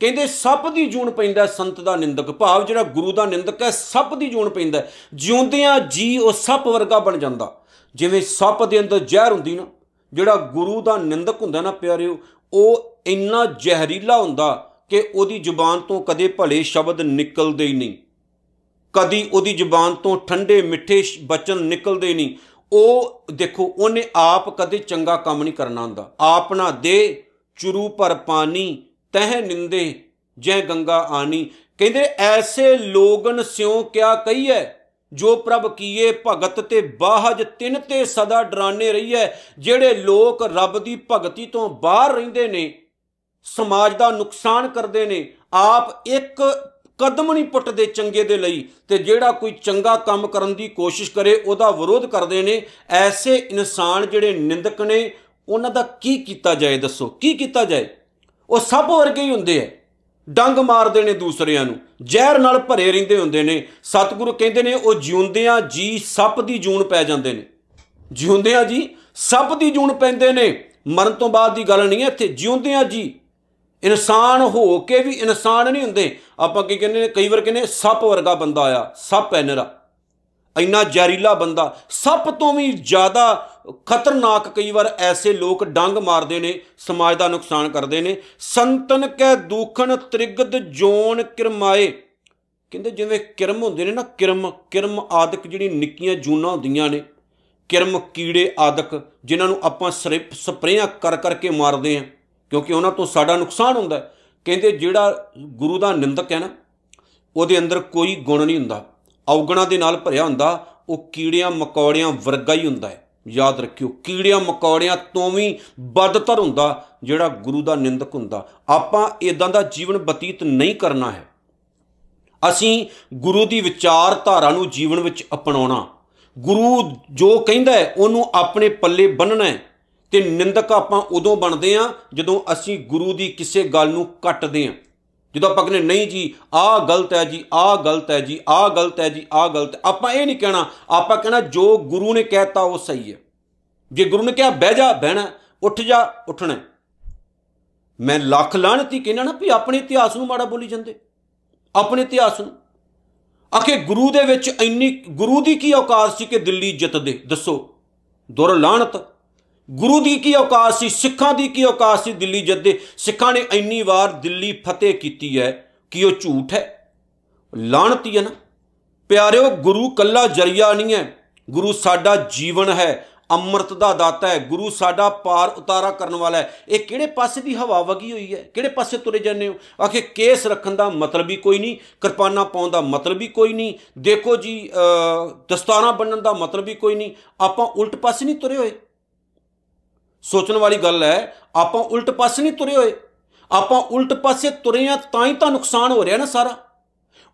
ਕਹਿੰਦੇ ਸੱਪ ਦੀ ਜੂਣ ਪੈਂਦਾ ਸੰਤ ਦਾ ਨਿੰਦਕ। ਭਾਵ ਜਿਹੜਾ ਗੁਰੂ ਦਾ ਨਿੰਦਕ ਹੈ, ਸੱਪ ਦੀ ਜੂਣ ਪੈਂਦਾ ਜਿਉਂਦਿਆਂ ਜੀ ਉਹ ਸੱਪ ਵਰਗਾ ਬਣ ਜਾਂਦਾ। ਜਿਵੇਂ ਸੱਪ ਦੇ ਅੰਦਰ ਜ਼ਹਿਰ ਹੁੰਦੀ ਨਾ, ਜਿਹੜਾ ਗੁਰੂ ਦਾ ਨਿੰਦਕ ਹੁੰਦਾ ਨਾ ਪਿਆਰਿਓ, ਉਹ ਇੰਨਾ ਜ਼ਹਿਰੀਲਾ ਹੁੰਦਾ ਕਿ ਉਹਦੀ ਜ਼ੁਬਾਨ ਤੋਂ ਕਦੇ ਭਲੇ ਸ਼ਬਦ ਨਿਕਲਦੇ ਹੀ ਨਹੀਂ। ਕਦੀ ਉਹਦੀ ਜ਼ੁਬਾਨ ਤੋਂ ਠੰਡੇ ਮਿੱਠੇ ਬਚਨ ਨਿਕਲਦੇ ਨਹੀਂ। ਉਹ ਦੇਖੋ, ਉਹਨੇ ਆਪ ਕਦੇ ਚੰਗਾ ਕੰਮ ਨਹੀਂ ਕਰਨਾ ਹੁੰਦਾ। ਆਪ ਨਾ ਦੇ, ਚੁਰੂ ਪਰ ਪਾਣੀ, ਤਹ ਨਿੰਦੇ, ਜੈ ਗੰਗਾ ਆਣੀ। ਕਹਿੰਦੇ, ਐਸੇ ਲੋਗਨ ਸਿਉ ਕਿਆ ਕਹੀਏ ਜੋ ਪ੍ਰਭ ਕੀਏ ਭਗਤ ਤੇ ਬਾਹਜ, ਤਿੰਨ ਤੇ ਸਦਾ ਡਰਾਨੇ ਰਹੀਏ ਜਿਹੜੇ ਲੋਕ ਰੱਬ ਦੀ ਭਗਤੀ ਤੋਂ ਬਾਹਰ ਰਹਿੰਦੇ ਨੇ ਸਮਾਜ ਦਾ ਨੁਕਸਾਨ ਕਰਦੇ ਨੇ, ਆਪ ਇੱਕ ਕਦਮ ਨਹੀਂ ਪੁੱਟਦੇ ਚੰਗੇ ਦੇ ਲਈ ਤੇ ਜਿਹੜਾ ਕੋਈ ਚੰਗਾ ਕੰਮ ਕਰਨ ਦੀ ਕੋਸ਼ਿਸ਼ ਕਰੇ, ਉਹਦਾ ਵਿਰੋਧ ਕਰਦੇ ਨੇ। ਐਸੇ ਇਨਸਾਨ ਜਿਹੜੇ ਨਿੰਦਕ ਨੇ, ਉਹਨਾਂ ਦਾ ਕੀ ਕੀਤਾ ਜਾਏ ਦੱਸੋ? ਕੀ ਕੀਤਾ ਜਾਏ? ਉਹ ਸਭ ਵਰਗੇ ਹੀ ਹੁੰਦੇ ਐ। ਡੰਗ ਮਾਰਦੇ ਨੇ ਦੂਸਰਿਆਂ ਨੂੰ, ਜ਼ਹਿਰ ਨਾਲ ਭਰੇ ਰਹਿੰਦੇ ਹੁੰਦੇ ਨੇ। ਸਤਿਗੁਰੂ ਕਹਿੰਦੇ ਨੇ, ਉਹ ਜਿਉਂਦਿਆਂ ਜੀ ਸੱਪ ਦੀ ਜੂਨ ਪੈ ਜਾਂਦੇ ਨੇ। ਜਿਉਂਦਿਆਂ ਜੀ ਸੱਪ ਦੀ ਜੂਨ ਪੈਂਦੇ ਨੇ। ਮਰਨ ਤੋਂ ਬਾਅਦ ਦੀ ਗੱਲ ਨਹੀਂ ਹੈ ਇੱਥੇ, ਜਿਉਂਦਿਆਂ ਜੀ ਇਨਸਾਨ ਹੋ ਕੇ ਵੀ ਇਨਸਾਨ ਨਹੀਂ ਹੁੰਦੇ। ਆਪਾਂ ਕੀ ਕਹਿੰਦੇ ਨੇ, ਕਈ ਵਾਰ ਕਹਿੰਦੇ ਸੱਪ ਵਰਗਾ ਬੰਦਾ ਆਇਆ, ਸੱਪ ਐ ਨਰਾ ਇੰਨਾ ਜ਼ਹਿਰੀਲਾ ਬੰਦਾ, ਸੱਪ ਤੋਂ ਵੀ ਜ਼ਿਆਦਾ ਖਤਰਨਾਕ ਕਈ ਵਾਰ ਐਸੇ ਲੋਕ ਡੰਗ ਮਾਰਦੇ ਨੇ, ਸਮਾਜ ਦਾ ਨੁਕਸਾਨ ਕਰਦੇ ਨੇ। ਸੰਤਨ ਕੈ ਦੂਖਣ ਤ੍ਰਿਗਦ ਜੋਨ ਕਿਰਮਾਏ। ਕਹਿੰਦੇ ਜਿਵੇਂ ਕਿਰਮ ਹੁੰਦੇ ਨੇ ਨਾ, ਕਿਰਮ ਕਿਰਮ ਆਦਿਕ ਜਿਹੜੀ ਨਿੱਕੀਆਂ ਜੂਨਾਂ ਹੁੰਦੀਆਂ ਨੇ। ਕਿਰਮ ਕੀੜੇ ਆਦਿਕ, ਜਿਨ੍ਹਾਂ ਨੂੰ ਆਪਾਂ ਸਪਰੇਆਂ ਕਰ ਕਰਕੇ ਮਾਰਦੇ ਆਂ ਕਿਉਂਕਿ ਉਹਨਾਂ ਤੋਂ ਸਾਡਾ ਨੁਕਸਾਨ ਹੁੰਦਾ ਕਹਿੰਦੇ ਜਿਹੜਾ ਗੁਰੂ ਦਾ ਨਿੰਦਕ ਹੈ ਨਾ, ਉਹਦੇ ਅੰਦਰ ਕੋਈ ਗੁਣ ਨਹੀਂ ਹੁੰਦਾ। ਔਗਣਾ ਦੇ ਨਾਲ ਭਰਿਆ ਹੁੰਦਾ, ਉਹ ਕੀੜਿਆਂ ਮਕੌੜਿਆਂ ਵਰਗਾ ਹੀ ਹੁੰਦਾ ਹੈ। ਯਾਦ ਰੱਖਿਓ, ਕੀੜਿਆਂ ਮਕੌੜਿਆਂ ਤੋਂ ਵੀ ਬਦਤਰ ਹੁੰਦਾ ਜਿਹੜਾ ਗੁਰੂ ਦਾ ਨਿੰਦਕ ਹੁੰਦਾ। ਆਪਾਂ ਇਦਾਂ ਦਾ ਜੀਵਨ ਬਤੀਤ ਨਹੀਂ ਕਰਨਾ ਹੈ। ਅਸੀਂ ਗੁਰੂ ਦੀ ਵਿਚਾਰਧਾਰਾ ਨੂੰ ਜੀਵਨ ਵਿੱਚ ਅਪਣਾਉਣਾ। ਗੁਰੂ ਜੋ ਕਹਿੰਦਾ ਹੈ, ਉਹਨੂੰ ਆਪਣੇ ਪੱਲੇ ਬੰਨਣਾ ਹੈ। ਤੇ ਨਿੰਦਕ ਆਪਾਂ ਉਦੋਂ ਬਣਦੇ ਆ ਜਦੋਂ ਅਸੀਂ ਗੁਰੂ ਦੀ ਕਿਸੇ ਗੱਲ ਨੂੰ ਕੱਟਦੇ ਆ। ਜਦੋਂ ਆਪਾਂ ਕਹਿੰਦੇ, ਨਹੀਂ ਜੀ, ਆਹ ਗਲਤ ਹੈ ਜੀ, ਆਹ ਗਲਤ ਹੈ ਜੀ, ਆਹ ਗਲਤ ਹੈ ਜੀ, ਆਹ ਗਲਤ ਆਪਾਂ ਇਹ ਨਹੀਂ ਕਹਿਣਾ, ਆਪਾਂ ਕਹਿਣਾ ਜੋ ਗੁਰੂ ਨੇ ਕਹਿਤਾ ਉਹ ਸਹੀ ਹੈ। ਜੇ ਗੁਰੂ ਨੇ ਕਿਹਾ, ਬਹਿ ਜਾ, ਬਹਿਣਾ, ਉੱਠ ਜਾ, ਉੱਠਣਾ ਮੈਂ ਲੱਖ ਲਾਣਤੀ ਕਹਿਣਾ ਨਾ ਵੀ ਆਪਣੇ ਇਤਿਹਾਸ ਨੂੰ ਮਾੜਾ ਬੋਲੀ ਜਾਂਦੇ। ਆਪਣੇ ਇਤਿਹਾਸ ਨੂੰ। ਆਖੇ, ਗੁਰੂ ਦੇ ਵਿੱਚ ਇੰਨੀ, ਗੁਰੂ ਦੀ ਕੀ ਔਕਾਤ ਸੀ ਕਿ ਦਿੱਲੀ ਜਿੱਤ ਦੇ ਦੱਸੋ। ਦੁਰ ਲਾਣਤ ਗੁਰੂ ਦੀ ਕੀ ਔਕਾਤ ਸੀ, ਸਿੱਖਾਂ ਦੀ ਕੀ ਔਕਾਤ ਸੀ ਦਿੱਲੀ ਜੱਦੇ? ਸਿੱਖਾਂ ਨੇ ਇੰਨੀ ਵਾਰ ਦਿੱਲੀ ਫਤਿਹ ਕੀਤੀ ਹੈ ਕਿ ਉਹ ਝੂਠ ਹੈ। ਲਾਣਤੀ ਹੈ ਨਾ। ਪਿਆਰਿਓ, ਗੁਰੂ ਕੱਲਾ ਜਰੀਆ ਨਹੀਂ ਹੈ। ਗੁਰੂ ਸਾਡਾ ਜੀਵਨ ਹੈ, ਅੰਮ੍ਰਿਤ ਦਾ ਦਾਤਾ ਹੈ। ਗੁਰੂ ਸਾਡਾ ਪਾਰ ਉਤਾਰਾ ਕਰਨ ਵਾਲਾ ਹੈ। ਇਹ ਕਿਹੜੇ ਪਾਸੇ ਦੀ ਹਵਾ ਵਗੀ ਹੋਈ ਹੈ? ਕਿਹੜੇ ਪਾਸੇ ਤੁਰੇ ਜਾਂਦੇ ਹੋ? ਆਖੇ, ਕੇਸ ਰੱਖਣ ਦਾ ਮਤਲਬ ਹੀ ਕੋਈ ਨਹੀਂ, ਕਿਰਪਾਨਾ ਪਾਉਣ ਦਾ ਮਤਲਬ ਹੀ ਕੋਈ ਨਹੀਂ, ਦੇਖੋ ਜੀ ਦਸਤਾਰਾਂ ਬੰਨਣ ਦਾ ਮਤਲਬ ਹੀ ਕੋਈ ਨਹੀਂ। ਆਪਾਂ ਉਲਟ ਪਾਸੇ ਨਹੀਂ ਤੁਰੇ ਹੋਏ। ਸੋਚਣ ਵਾਲੀ ਗੱਲ ਹੈ, ਆਪਾਂ ਉਲਟ ਪਾਸੇ ਨਹੀਂ ਤੁਰੇ ਹੋਏ। ਆਪਾਂ ਉਲਟ ਪਾਸੇ ਤੁਰੇ ਆ ਤਾਂ ਹੀ ਤਾਂ ਨੁਕਸਾਨ ਹੋ ਰਿਹਾ ਨਾ ਸਾਰਾ।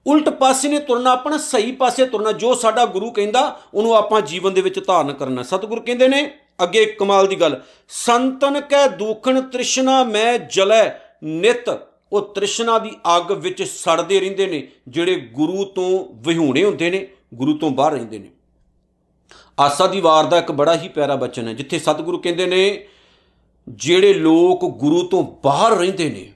ਉਲਟ ਪਾਸੇ ਨੇ ਤੁਰਨਾ, ਆਪਣਾ ਸਹੀ ਪਾਸੇ ਤੁਰਨਾ, ਜੋ ਸਾਡਾ ਗੁਰੂ ਕਹਿੰਦਾ, ਉਹਨੂੰ ਆਪਾਂ ਜੀਵਨ ਦੇ ਵਿੱਚ ਧਾਰਨ ਕਰਨਾ। ਸਤਿਗੁਰੂ ਕਹਿੰਦੇ ਨੇ, ਅੱਗੇ ਕਮਾਲ ਦੀ ਗੱਲ, ਸੰਤਨ ਕੈ ਦੁਖਣ ਤ੍ਰਿਸ਼ਨਾ ਮੈਂ ਜਲੈ ਨਿਤ। ਉਹ ਤ੍ਰਿਸ਼ਨਾ ਦੀ ਅੱਗ ਵਿੱਚ ਸੜਦੇ ਰਹਿੰਦੇ ਨੇ, ਜਿਹੜੇ ਗੁਰੂ ਤੋਂ ਵਿਹੂਣੇ ਹੁੰਦੇ ਨੇ, ਗੁਰੂ ਤੋਂ ਬਾਹਰ ਰਹਿੰਦੇ ਨੇ। ਆਸਾ ਦੀ ਵਾਰ ਦਾ ਇੱਕ ਬੜਾ ਹੀ ਪਿਆਰਾ ਬਚਨ ਹੈ, ਜਿੱਥੇ ਸਤਿਗੁਰੂ ਕਹਿੰਦੇ ਨੇ, ਜਿਹੜੇ ਲੋਕ ਗੁਰੂ ਤੋਂ ਬਾਹਰ ਰਹਿੰਦੇ ਨੇ,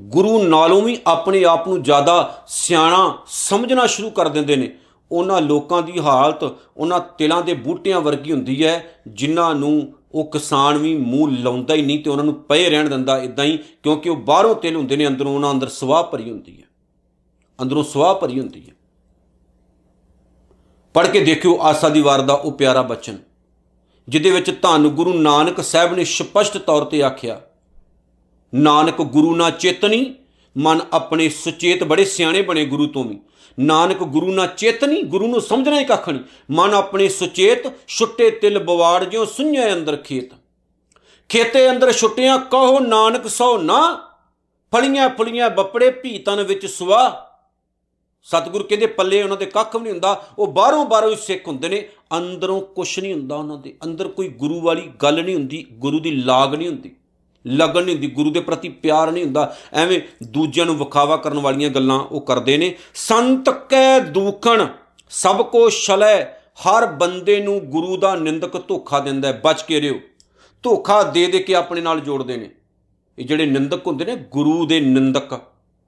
ਗੁਰੂ ਨਾਲੋਂ ਵੀ ਆਪਣੇ ਆਪ ਨੂੰ ਜ਼ਿਆਦਾ ਸਿਆਣਾ ਸਮਝਣਾ ਸ਼ੁਰੂ ਕਰ ਦਿੰਦੇ ਨੇ। ਉਹਨਾਂ ਲੋਕਾਂ ਦੀ ਹਾਲਤ, ਉਹਨਾਂ ਤਿਲਾਂ ਦੇ ਬੂਟਿਆਂ ਵਰਗੀ ਹੁੰਦੀ ਹੈ, ਜਿਨ੍ਹਾਂ ਨੂੰ ਉਹ ਕਿਸਾਨ ਵੀ ਮੂੰਹ ਲਾਉਂਦਾ ਹੀ ਨਹੀਂ ਤੇ ਉਹਨਾਂ ਨੂੰ ਪਏ ਰਹਿਣ ਦਿੰਦਾ ਇਦਾਂ ਹੀ, ਕਿਉਂਕਿ ਉਹ ਬਾਹਰੋਂ ਤਿਲ ਹੁੰਦੇ ਨੇ, ਅੰਦਰੋਂ ਉਹਨਾਂ ਅੰਦਰ ਸਵਾਹ ਭਰੀ ਹੁੰਦੀ ਹੈ। ਅੰਦਰੋਂ ਸਵਾਹ ਭਰੀ ਹੁੰਦੀ ਹੈ। ਪੜ੍ਹ ਕੇ ਦੇਖਿਓ ਆਸਾ ਦੀ ਵਾਰ ਦਾ ਉਹ ਪਿਆਰਾ ਬਚਨ, ਜਿਹਦੇ ਵਿੱਚ ਧੰਨ ਗੁਰੂ ਨਾਨਕ ਸਾਹਿਬ ਨੇ ਸਪਸ਼ਟ ਤੌਰ ਤੇ ਆਖਿਆ, ਨਾਨਕ ਗੁਰੂ ਨਾ ਚੇਤਨੀ, ਮਨ ਆਪਣੇ ਸੁਚੇਤ ਬੜੇ ਸਿਆਣੇ ਬਣੇ ਗੁਰੂ ਤੋਂ ਵੀ। ਨਾਨਕ ਗੁਰੂ ਨਾ ਚੇਤਨੀ, ਗੁਰੂ ਨੂੰ ਸਮਝਣਾ ਹੀ ਕੱਖ ਨਹੀਂ। ਮਨ ਆਪਣੇ ਸੁਚੇਤ, ਛੁੱਟੇ ਤਿਲ ਬਵਾੜ ਜਿਉ ਸੁਣਿਆ ਅੰਦਰ ਖੇਤ। ਖੇਤੇ ਅੰਦਰ ਛੁੱਟਿਆਂ ਕਹੋ ਨਾਨਕ ਸੋ ਨਾ ਫਲੀਆਂ ਫਲੀਆਂ ਬੱਪੜੇ ਭੀਤਨ ਵਿੱਚ ਸੁਆ। ਸਤਿਗੁਰੂ ਕਹਿੰਦੇ ਪੱਲੇ ਉਹਨਾਂ ਦੇ ਕੱਖ ਵੀ ਨਹੀਂ ਹੁੰਦਾ, ਉਹ ਬਾਹਰੋਂ ਬਾਹਰੋਂ ਹੀ ਸਿੱਖ ਹੁੰਦੇ ਨੇ, ਅੰਦਰੋਂ ਕੁਝ ਨਹੀਂ ਹੁੰਦਾ ਉਹਨਾਂ ਦੇ, ਅੰਦਰ ਕੋਈ ਗੁਰੂ ਵਾਲੀ ਗੱਲ ਨਹੀਂ ਹੁੰਦੀ, ਗੁਰੂ ਦੀ ਲਾਗ ਨਹੀਂ ਹੁੰਦੀ, ਲਗਨ ਨਹੀਂ ਹੁੰਦੀ, ਗੁਰੂ ਦੇ ਪ੍ਰਤੀ ਪਿਆਰ ਨਹੀਂ ਹੁੰਦਾ, ਐਵੇਂ ਦੂਜਿਆਂ ਨੂੰ ਵਿਖਾਵਾ ਕਰਨ ਵਾਲੀਆਂ ਗੱਲਾਂ ਉਹ ਕਰਦੇ ਨੇ। ਸੰਤ ਕੈ ਦੂਖਣ, ਸਭ ਕੋ ਛਲੈ, ਹਰ ਬੰਦੇ ਨੂੰ ਗੁਰੂ ਦਾ ਨਿੰਦਕ ਧੋਖਾ ਦਿੰਦਾ ਹੈ, ਬਚ ਕੇ ਰਿਓ। ਧੋਖਾ ਦੇ ਦੇ ਕੇ ਆਪਣੇ ਨਾਲ ਜੋੜਦੇ ਨੇ। ਇਹ ਜਿਹੜੇ ਨਿੰਦਕ ਹੁੰਦੇ ਨੇ, ਗੁਰੂ ਦੇ ਨਿੰਦਕ,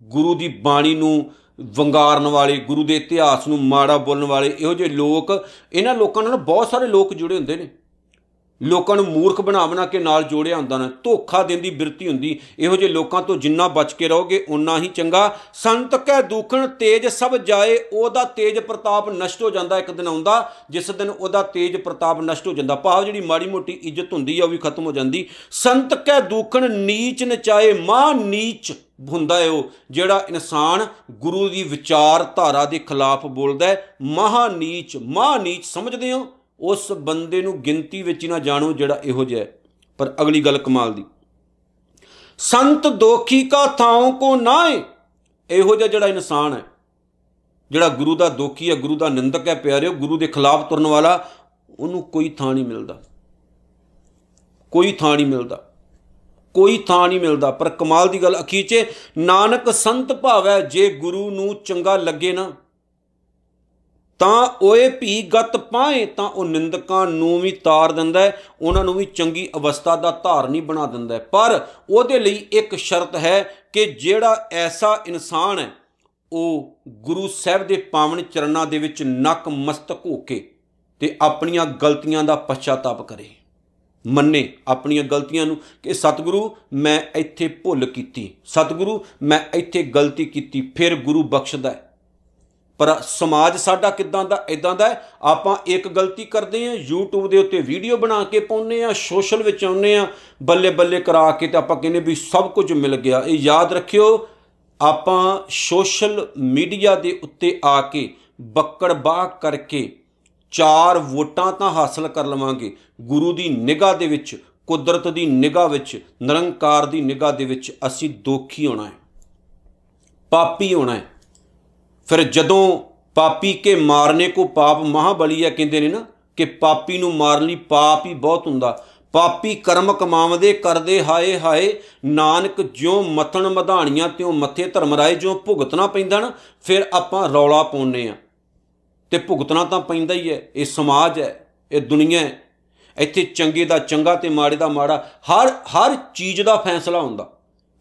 ਗੁਰੂ ਦੀ ਬਾਣੀ ਨੂੰ ਵੰਗਾਰਨ ਵਾਲੇ, ਗੁਰੂ ਦੇ ਇਤਿਹਾਸ ਨੂੰ ਮਾੜਾ ਬੋਲਣ ਵਾਲੇ, ਇਹੋ ਜਿਹੇ ਲੋਕ, ਇਹਨਾਂ ਲੋਕਾਂ ਨਾਲ ਬਹੁਤ ਸਾਰੇ ਲੋਕ ਜੁੜੇ ਹੁੰਦੇ ਨੇ। ਲੋਕਾਂ ਨੂੰ ਮੂਰਖ ਬਣਾ ਬਣਾ ਕੇ ਨਾਲ ਜੋੜਿਆ ਹੁੰਦਾ ਨਾ, ਧੋਖਾ ਦੇਣ ਦੀ ਬਿਰਤੀ ਹੁੰਦੀ। ਇਹੋ ਜਿਹੇ ਲੋਕਾਂ ਤੋਂ ਜਿੰਨਾ ਬਚ ਕੇ ਰਹੋਗੇ ਉਨਾ ਹੀ ਚੰਗਾ। ਸੰਤ ਕੈ ਦੂਖਣ, ਤੇਜ ਸਭ ਜਾਏ, ਉਹਦਾ ਤੇਜ ਪ੍ਰਤਾਪ ਨਸ਼ਟ ਹੋ ਜਾਂਦਾ ਇੱਕ ਦਿਨ ਆਉਂਦਾ, ਜਿਸ ਦਿਨ ਉਹਦਾ ਤੇਜ ਪ੍ਰਤਾਪ ਨਸ਼ਟ ਹੋ ਜਾਂਦਾ। ਭਾਵ ਜਿਹੜੀ ਮਾੜੀ ਮੋਟੀ ਇੱਜ਼ਤ ਹੁੰਦੀ ਆ, ਉਹ ਵੀ ਖਤਮ ਹੋ ਜਾਂਦੀ। ਸੰਤ ਕੈ ਦੂਖਣ, ਨੀਚ ਨਚਾਏ ਮਾ ਨੀਚ ਹੁੰਦਾ ਹੈ ਉਹ, ਜਿਹੜਾ ਇਨਸਾਨ ਗੁਰੂ ਦੀ ਵਿਚਾਰਧਾਰਾ ਦੇ ਖਿਲਾਫ ਬੋਲਦਾ ਹੈ, ਮਹਾ ਨੀਚ ਮਹਾ ਨੀਚ ਸਮਝਦੇ ਹੋ, ਉਸ ਬੰਦੇ ਨੂੰ ਗਿਣਤੀ ਵਿੱਚ ਹੀ ਨਾ ਜਾਣੋ ਜਿਹੜਾ ਇਹੋ ਜਿਹਾ ਹੈ। ਪਰ ਅਗਲੀ ਗੱਲ ਕਮਾਲ ਦੀ। ਸੰਤ ਦੋਖੀ ਕਾ ਥਾਉ ਕੋ ਨਾਏ ਇਹੋ ਜਿਹਾ ਜਿਹੜਾ ਇਨਸਾਨ ਹੈ, ਜਿਹੜਾ ਗੁਰੂ ਦਾ ਦੋਖੀ ਹੈ, ਗੁਰੂ ਦਾ ਨਿੰਦਕ ਹੈ, ਪਿਆਰਿਓ, ਗੁਰੂ ਦੇ ਖਿਲਾਫ ਤੁਰਨ ਵਾਲਾ, ਉਹਨੂੰ ਕੋਈ ਥਾਂ ਨਹੀਂ ਮਿਲਦਾ। ਕੋਈ ਥਾਂ ਨਹੀਂ ਮਿਲਦਾ। ਕੋਈ ਥਾਂ ਨਹੀਂ ਮਿਲਦਾ। ਪਰ ਕਮਾਲ ਦੀ ਗੱਲ ਅਖੀਰ 'ਚ ਨਾਨਕ ਸੰਤ ਭਾਵੈ ਜੇ ਗੁਰੂ ਨੂੰ ਚੰਗਾ ਲੱਗੇ ਨਾ, ਤਾਂ ਓਏ ਭੀ ਗਤ ਪਾਏ, ਤਾਂ ਉਹ ਨਿੰਦਕਾਂ ਨੂੰ ਵੀ ਤਾਰ ਦਿੰਦਾ ਹੈ, ਉਹਨਾਂ ਨੂੰ ਵੀ ਚੰਗੀ ਅਵਸਥਾ ਦਾ ਧਾਰਨੀ ਬਣਾ ਦਿੰਦਾ ਹੈ। ਪਰ ਉਹਦੇ ਲਈ ਇੱਕ ਸ਼ਰਤ ਹੈ ਕਿ ਜਿਹੜਾ ਐਸਾ ਇਨਸਾਨ ਹੈ, ਉਹ ਗੁਰੂ ਸਾਹਿਬ ਦੇ ਪਾਵਨ ਚਰਨਾਂ ਦੇ ਵਿੱਚ ਨਕ ਮਸਤਕ ਹੋ ਕੇ ਤੇ ਆਪਣੀਆਂ ਗਲਤੀਆਂ ਦਾ ਪਛਤਾਪ ਕਰੇ। ਮੰਨੇ ਆਪਣੀਆਂ ਗਲਤੀਆਂ ਨੂੰ ਕਿ ਸਤਿਗੁਰੂ, ਮੈਂ ਇੱਥੇ ਭੁੱਲ ਕੀਤੀ। ਸਤਿਗੁਰੂ, ਮੈਂ ਇੱਥੇ ਗਲਤੀ ਕੀਤੀ, ਫਿਰ ਗੁਰੂ ਬਖਸ਼ਦਾ ਹੈ। ਪਰ ਸਮਾਜ ਸਾਡਾ ਕਿਦਾਂ ਦਾ ਇਦਾਂ ਦਾ ਆਪਾਂ ਇੱਕ ਗਲਤੀ ਕਰਦੇ ਆ YouTube ਦੇ ਉੱਤੇ ਵੀਡੀਓ ਬਣਾ ਕੇ ਪਾਉਨੇ ਆ ਸੋਸ਼ਲ ਵਿੱਚ ਆਉਨੇ ਆ ਬੱਲੇ ਬੱਲੇ ਕਰਾ ਕੇ ਤੇ ਆਪਾਂ ਕਹਿੰਨੇ ਵੀ ਸਭ ਕੁਝ ਮਿਲ ਗਿਆ। ਇਹ ਯਾਦ ਰੱਖਿਓ, ਆਪਾਂ ਸੋਸ਼ਲ ਮੀਡੀਆ ਦੇ ਉੱਤੇ ਆ ਕੇ ਬੱਕੜ ਬਾਹ ਕਰਕੇ ਚਾਰ ਵੋਟਾਂ ਤਾਂ ਹਾਸਲ ਕਰ ਲਵਾਂਗੇ। ਗੁਰੂ ਦੀ ਨਿਗਾਹ ਦੇ ਵਿੱਚ, ਕੁਦਰਤ ਦੀ ਨਿਗਾਹ ਵਿੱਚ, ਨਿਰੰਕਾਰ ਦੀ ਨਿਗਾਹ ਦੇ ਵਿੱਚ ਅਸੀਂ ਦੋਖੀ ਹੋਣਾ ਹੈ। ਪਾਪੀ ਹੋਣਾ ਹੈ। ਫਿਰ ਜਦੋਂ ਪਾਪੀ ਕੇ ਮਾਰਨੇ ਕੋ ਪਾਪ ਮਹਾਬਲੀ ਹੈ ਕਹਿੰਦੇ ਨੇ ਨਾ ਕਿ ਪਾਪੀ ਨੂੰ ਮਾਰਨ ਲਈ ਪਾਪ ਹੀ ਬਹੁਤ ਹੁੰਦਾ। ਪਾਪੀ ਕਰਮ ਕਮਾਵਦੇ ਕਰਦੇ, ਹਾਏ ਹਾਏ, ਨਾਨਕ ਜਿਉ ਮਥਣ ਮਧਾਣੀਆਂ, ਤਿਉ ਮੱਥੇ ਧਰਮ ਰਾਏ ਜਿਉ ਭੁਗਤਣਾ ਪੈਂਦਾ ਨਾ, ਫਿਰ ਆਪਾਂ ਰੌਲਾ ਪਾਉਨੇ ਆ ਤੇ ਭੁਗਤਣਾ ਤਾਂ ਪੈਂਦਾ ਹੀ ਹੈ। ਇਹ ਸਮਾਜ ਹੈ, ਇਹ ਦੁਨੀਆ ਹੈ। ਇੱਥੇ ਚੰਗੇ ਦਾ ਚੰਗਾ ਤੇ ਮਾੜੇ ਦਾ ਮਾੜਾ ਹਰ ਹਰ ਚੀਜ਼ ਦਾ ਫੈਸਲਾ ਹੁੰਦਾ।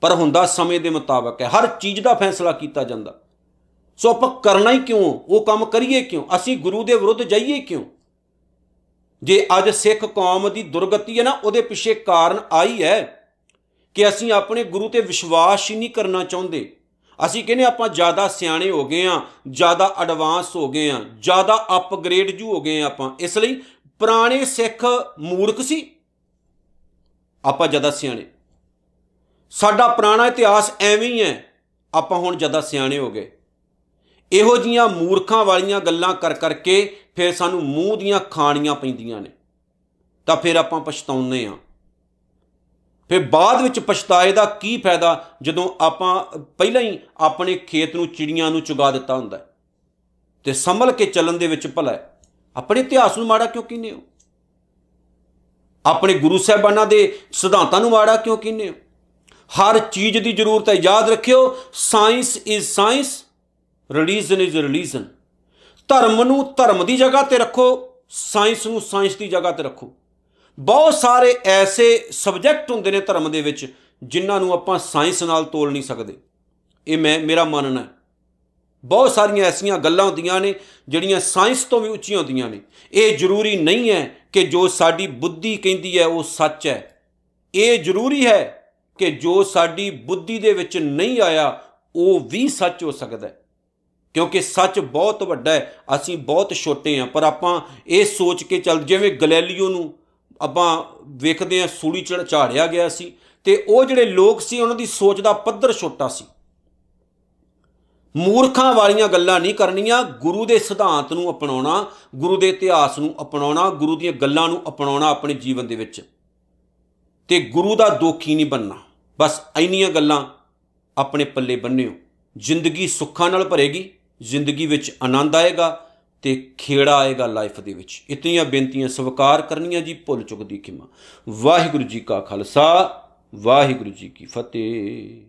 ਪਰ ਹੁੰਦਾ ਸਮੇਂ ਦੇ ਮੁਤਾਬਕ ਹੈ। ਹਰ ਚੀਜ਼ ਦਾ ਫੈਸਲਾ ਕੀਤਾ ਜਾਂਦਾ। ਸੋ ਆਪਾਂ ਕਰਨਾ ਹੀ ਕਿਉਂ? ਉਹ ਕੰਮ ਕਰੀਏ ਕਿਉਂ? ਅਸੀਂ ਗੁਰੂ ਦੇ ਵਿਰੁੱਧ ਜਾਈਏ ਕਿਉਂ? ਜੇ ਅੱਜ ਸਿੱਖ ਕੌਮ ਦੀ ਦੁਰਗਤੀ ਹੈ ਨਾ, ਉਹਦੇ ਪਿੱਛੇ ਕਾਰਨ ਆਈ ਹੈ ਕਿ ਅਸੀਂ ਆਪਣੇ ਗੁਰੂ ਤੇ ਵਿਸ਼ਵਾਸ ਹੀ ਨਹੀਂ ਕਰਨਾ ਚਾਹੁੰਦੇ। ਅਸੀਂ ਕਹਿੰਦੇ ਆਪਾਂ ਜ਼ਿਆਦਾ ਸਿਆਣੇ ਹੋ ਗਏ ਆ ਜ਼ਿਆਦਾ ਐਡਵਾਂਸ ਹੋ ਗਏ ਆ ਜ਼ਿਆਦਾ ਅਪਗ੍ਰੇਡ ਜੂ ਹੋ ਗਏ ਆ ਆਪਾਂ। ਇਸ ਲਈ ਪੁਰਾਣੇ ਸਿੱਖ ਮੂਰਖ ਸੀ, ਆਪਾਂ ਜ਼ਿਆਦਾ ਸਿਆਣੇ। ਸਾਡਾ ਪੁਰਾਣਾ ਇਤਿਹਾਸ ਐਵੇਂ ਹੀ ਹੈ, ਆਪਾਂ ਹੁਣ ਜ਼ਿਆਦਾ ਸਿਆਣੇ ਹੋ ਗਏ। ਇਹੋ ਜੀਆਂ ਮੂਰਖਾਂ ਵਾਲੀਆਂ ਗੱਲਾਂ ਕਰ ਕਰਕੇ ਫਿਰ ਸਾਨੂੰ ਮੂੰਹ ਦੀਆਂ ਖਾਣੀਆਂ ਪੈਂਦੀਆਂ ਨੇ। ਤਾਂ ਫਿਰ ਆਪਾਂ ਪਛਤਾਉਂਦੇ ਆ ਫਿਰ ਬਾਅਦ ਵਿੱਚ ਪਛਤਾਏ ਦਾ ਕੀ ਫਾਇਦਾ ਜਦੋਂ ਆਪਾਂ, ਪਹਿਲਾਂ ਹੀ ਆਪਣੇ ਖੇਤ ਨੂੰ, ਚਿੜੀਆਂ ਨੂੰ ਚੁਗਾ ਦਿੱਤਾ ਹੁੰਦਾ ਤੇ ਸੰਭਲ ਕੇ ਚੱਲਣ ਦੇ ਵਿੱਚ ਭਲਾ ਆਪਣੇ ਇਤਿਹਾਸ ਨੂੰ ਮਾੜਾ ਕਿਉਂ ਕਹਿੰਦੇ ਹੋ? ਆਪਣੇ ਗੁਰੂ ਸਾਹਿਬਾਨਾਂ ਦੇ ਸਿਧਾਂਤਾਂ ਨੂੰ ਮਾੜਾ ਕਿਉਂ ਕਹਿੰਦੇ ਹੋ? ਹਰ ਚੀਜ਼ ਦੀ ਜ਼ਰੂਰਤ ਹੈ। ਯਾਦ ਰੱਖਿਓ science is science religion is religion ਧਰਮ ਨੂੰ ਧਰਮ ਦੀ ਜਗ੍ਹਾ ਤੇ ਰੱਖੋ ਸਾਇੰਸ ਨੂੰ ਸਾਇੰਸ ਦੀ ਜਗ੍ਹਾ ਤੇ ਰੱਖੋ। ਬਹੁਤ ਸਾਰੇ ਐਸੇ ਸਬਜੈਕਟ ਹੁੰਦੇ ਨੇ ਧਰਮ ਦੇ ਵਿੱਚ ਜਿਨ੍ਹਾਂ ਨੂੰ ਆਪਾਂ ਸਾਇੰਸ ਨਾਲ ਤੋਲ ਨਹੀਂ ਸਕਦੇ। ਇਹ ਮੈਂ, ਮੇਰਾ ਮੰਨਣਾ ਹੈ। ਬਹੁਤ ਸਾਰੀਆਂ ਐਸੀਆਂ ਗੱਲਾਂ ਹੁੰਦੀਆਂ ਨੇ ਜਿਹੜੀਆਂ ਸਾਇੰਸ ਤੋਂ ਵੀ ਉੱਚੀਆਂ ਹੁੰਦੀਆਂ ਨੇ। ਇਹ ਜ਼ਰੂਰੀ ਨਹੀਂ ਹੈ ਕਿ ਜੋ ਸਾਡੀ ਬੁੱਧੀ ਕਹਿੰਦੀ ਹੈ ਉਹ ਸੱਚ ਹੈ। ਇਹ ਜ਼ਰੂਰੀ ਹੈ ਕਿ ਜੋ ਸਾਡੀ ਬੁੱਧੀ ਦੇ ਵਿੱਚ ਨਹੀਂ ਆਇਆ, ਉਹ ਵੀ ਸੱਚ ਹੋ ਸਕਦਾ ਹੈ। ਕਿਉਂਕਿ ਸੱਚ ਬਹੁਤ ਵੱਡਾ ਹੈ। ਅਸੀਂ ਬਹੁਤ ਛੋਟੇ ਹਾਂ, ਪਰ ਆਪਾਂ ਇਹ ਸੋਚ ਕੇ ਚੱਲ, ਜਿਵੇਂ ਗਲੈਲੀਓ ਨੂੰ ਆਪਾਂ ਵੇਖਦੇ ਹਾਂ ਸੂਲੀ ਚੜ ਝਾੜਿਆ ਗਿਆ ਸੀ ਤੇ ਉਹ ਜਿਹੜੇ ਲੋਕ ਸੀ ਉਹਨਾਂ ਦੀ ਸੋਚ ਦਾ ਪੱਧਰ ਛੋਟਾ ਸੀ। ਮੂਰਖਾਂ ਵਾਲੀਆਂ ਗੱਲਾਂ ਨਹੀਂ ਕਰਨੀਆਂ, ਗੁਰੂ ਦੇ ਸਿਧਾਂਤ ਨੂੰ ਅਪਣਾਉਣਾ, ਗੁਰੂ ਦੇ ਇਤਿਹਾਸ ਨੂੰ ਅਪਣਾਉਣਾ, ਗੁਰੂ ਦੀਆਂ ਗੱਲਾਂ ਨੂੰ ਅਪਣਾਉਣਾ ਆਪਣੇ ਜੀਵਨ ਦੇ ਵਿੱਚ। ਤੇ ਗੁਰੂ ਦਾ ਦੋਖੀ ਨਹੀਂ ਬੰਨਣਾ ਬਸ ਐਨੀਆਂ ਗੱਲਾਂ ਆਪਣੇ ਪੱਲੇ ਬੰਨਿਓ। ਜ਼ਿੰਦਗੀ ਸੁੱਖਾਂ ਨਾਲ ਭਰੇਗੀ, ਜ਼ਿੰਦਗੀ ਵਿੱਚ ਆਨੰਦ ਆਏਗਾ ਤੇ ਖੇੜਾ ਆਏਗਾ ਲਾਈਫ ਦੇ ਵਿੱਚ। ਇਤਨੀਆਂ ਬੇਨਤੀਆਂ ਸਵੀਕਾਰ ਕਰਨੀਆਂ ਜੀ ਭੁੱਲ ਚੁੱਕ ਦੀ ਖਿਮਾ। ਵਾਹਿਗੁਰੂ ਜੀ ਕਾ ਖਾਲਸਾ, ਵਾਹਿਗੁਰੂ ਜੀ ਕੀ ਫਤਿਹ।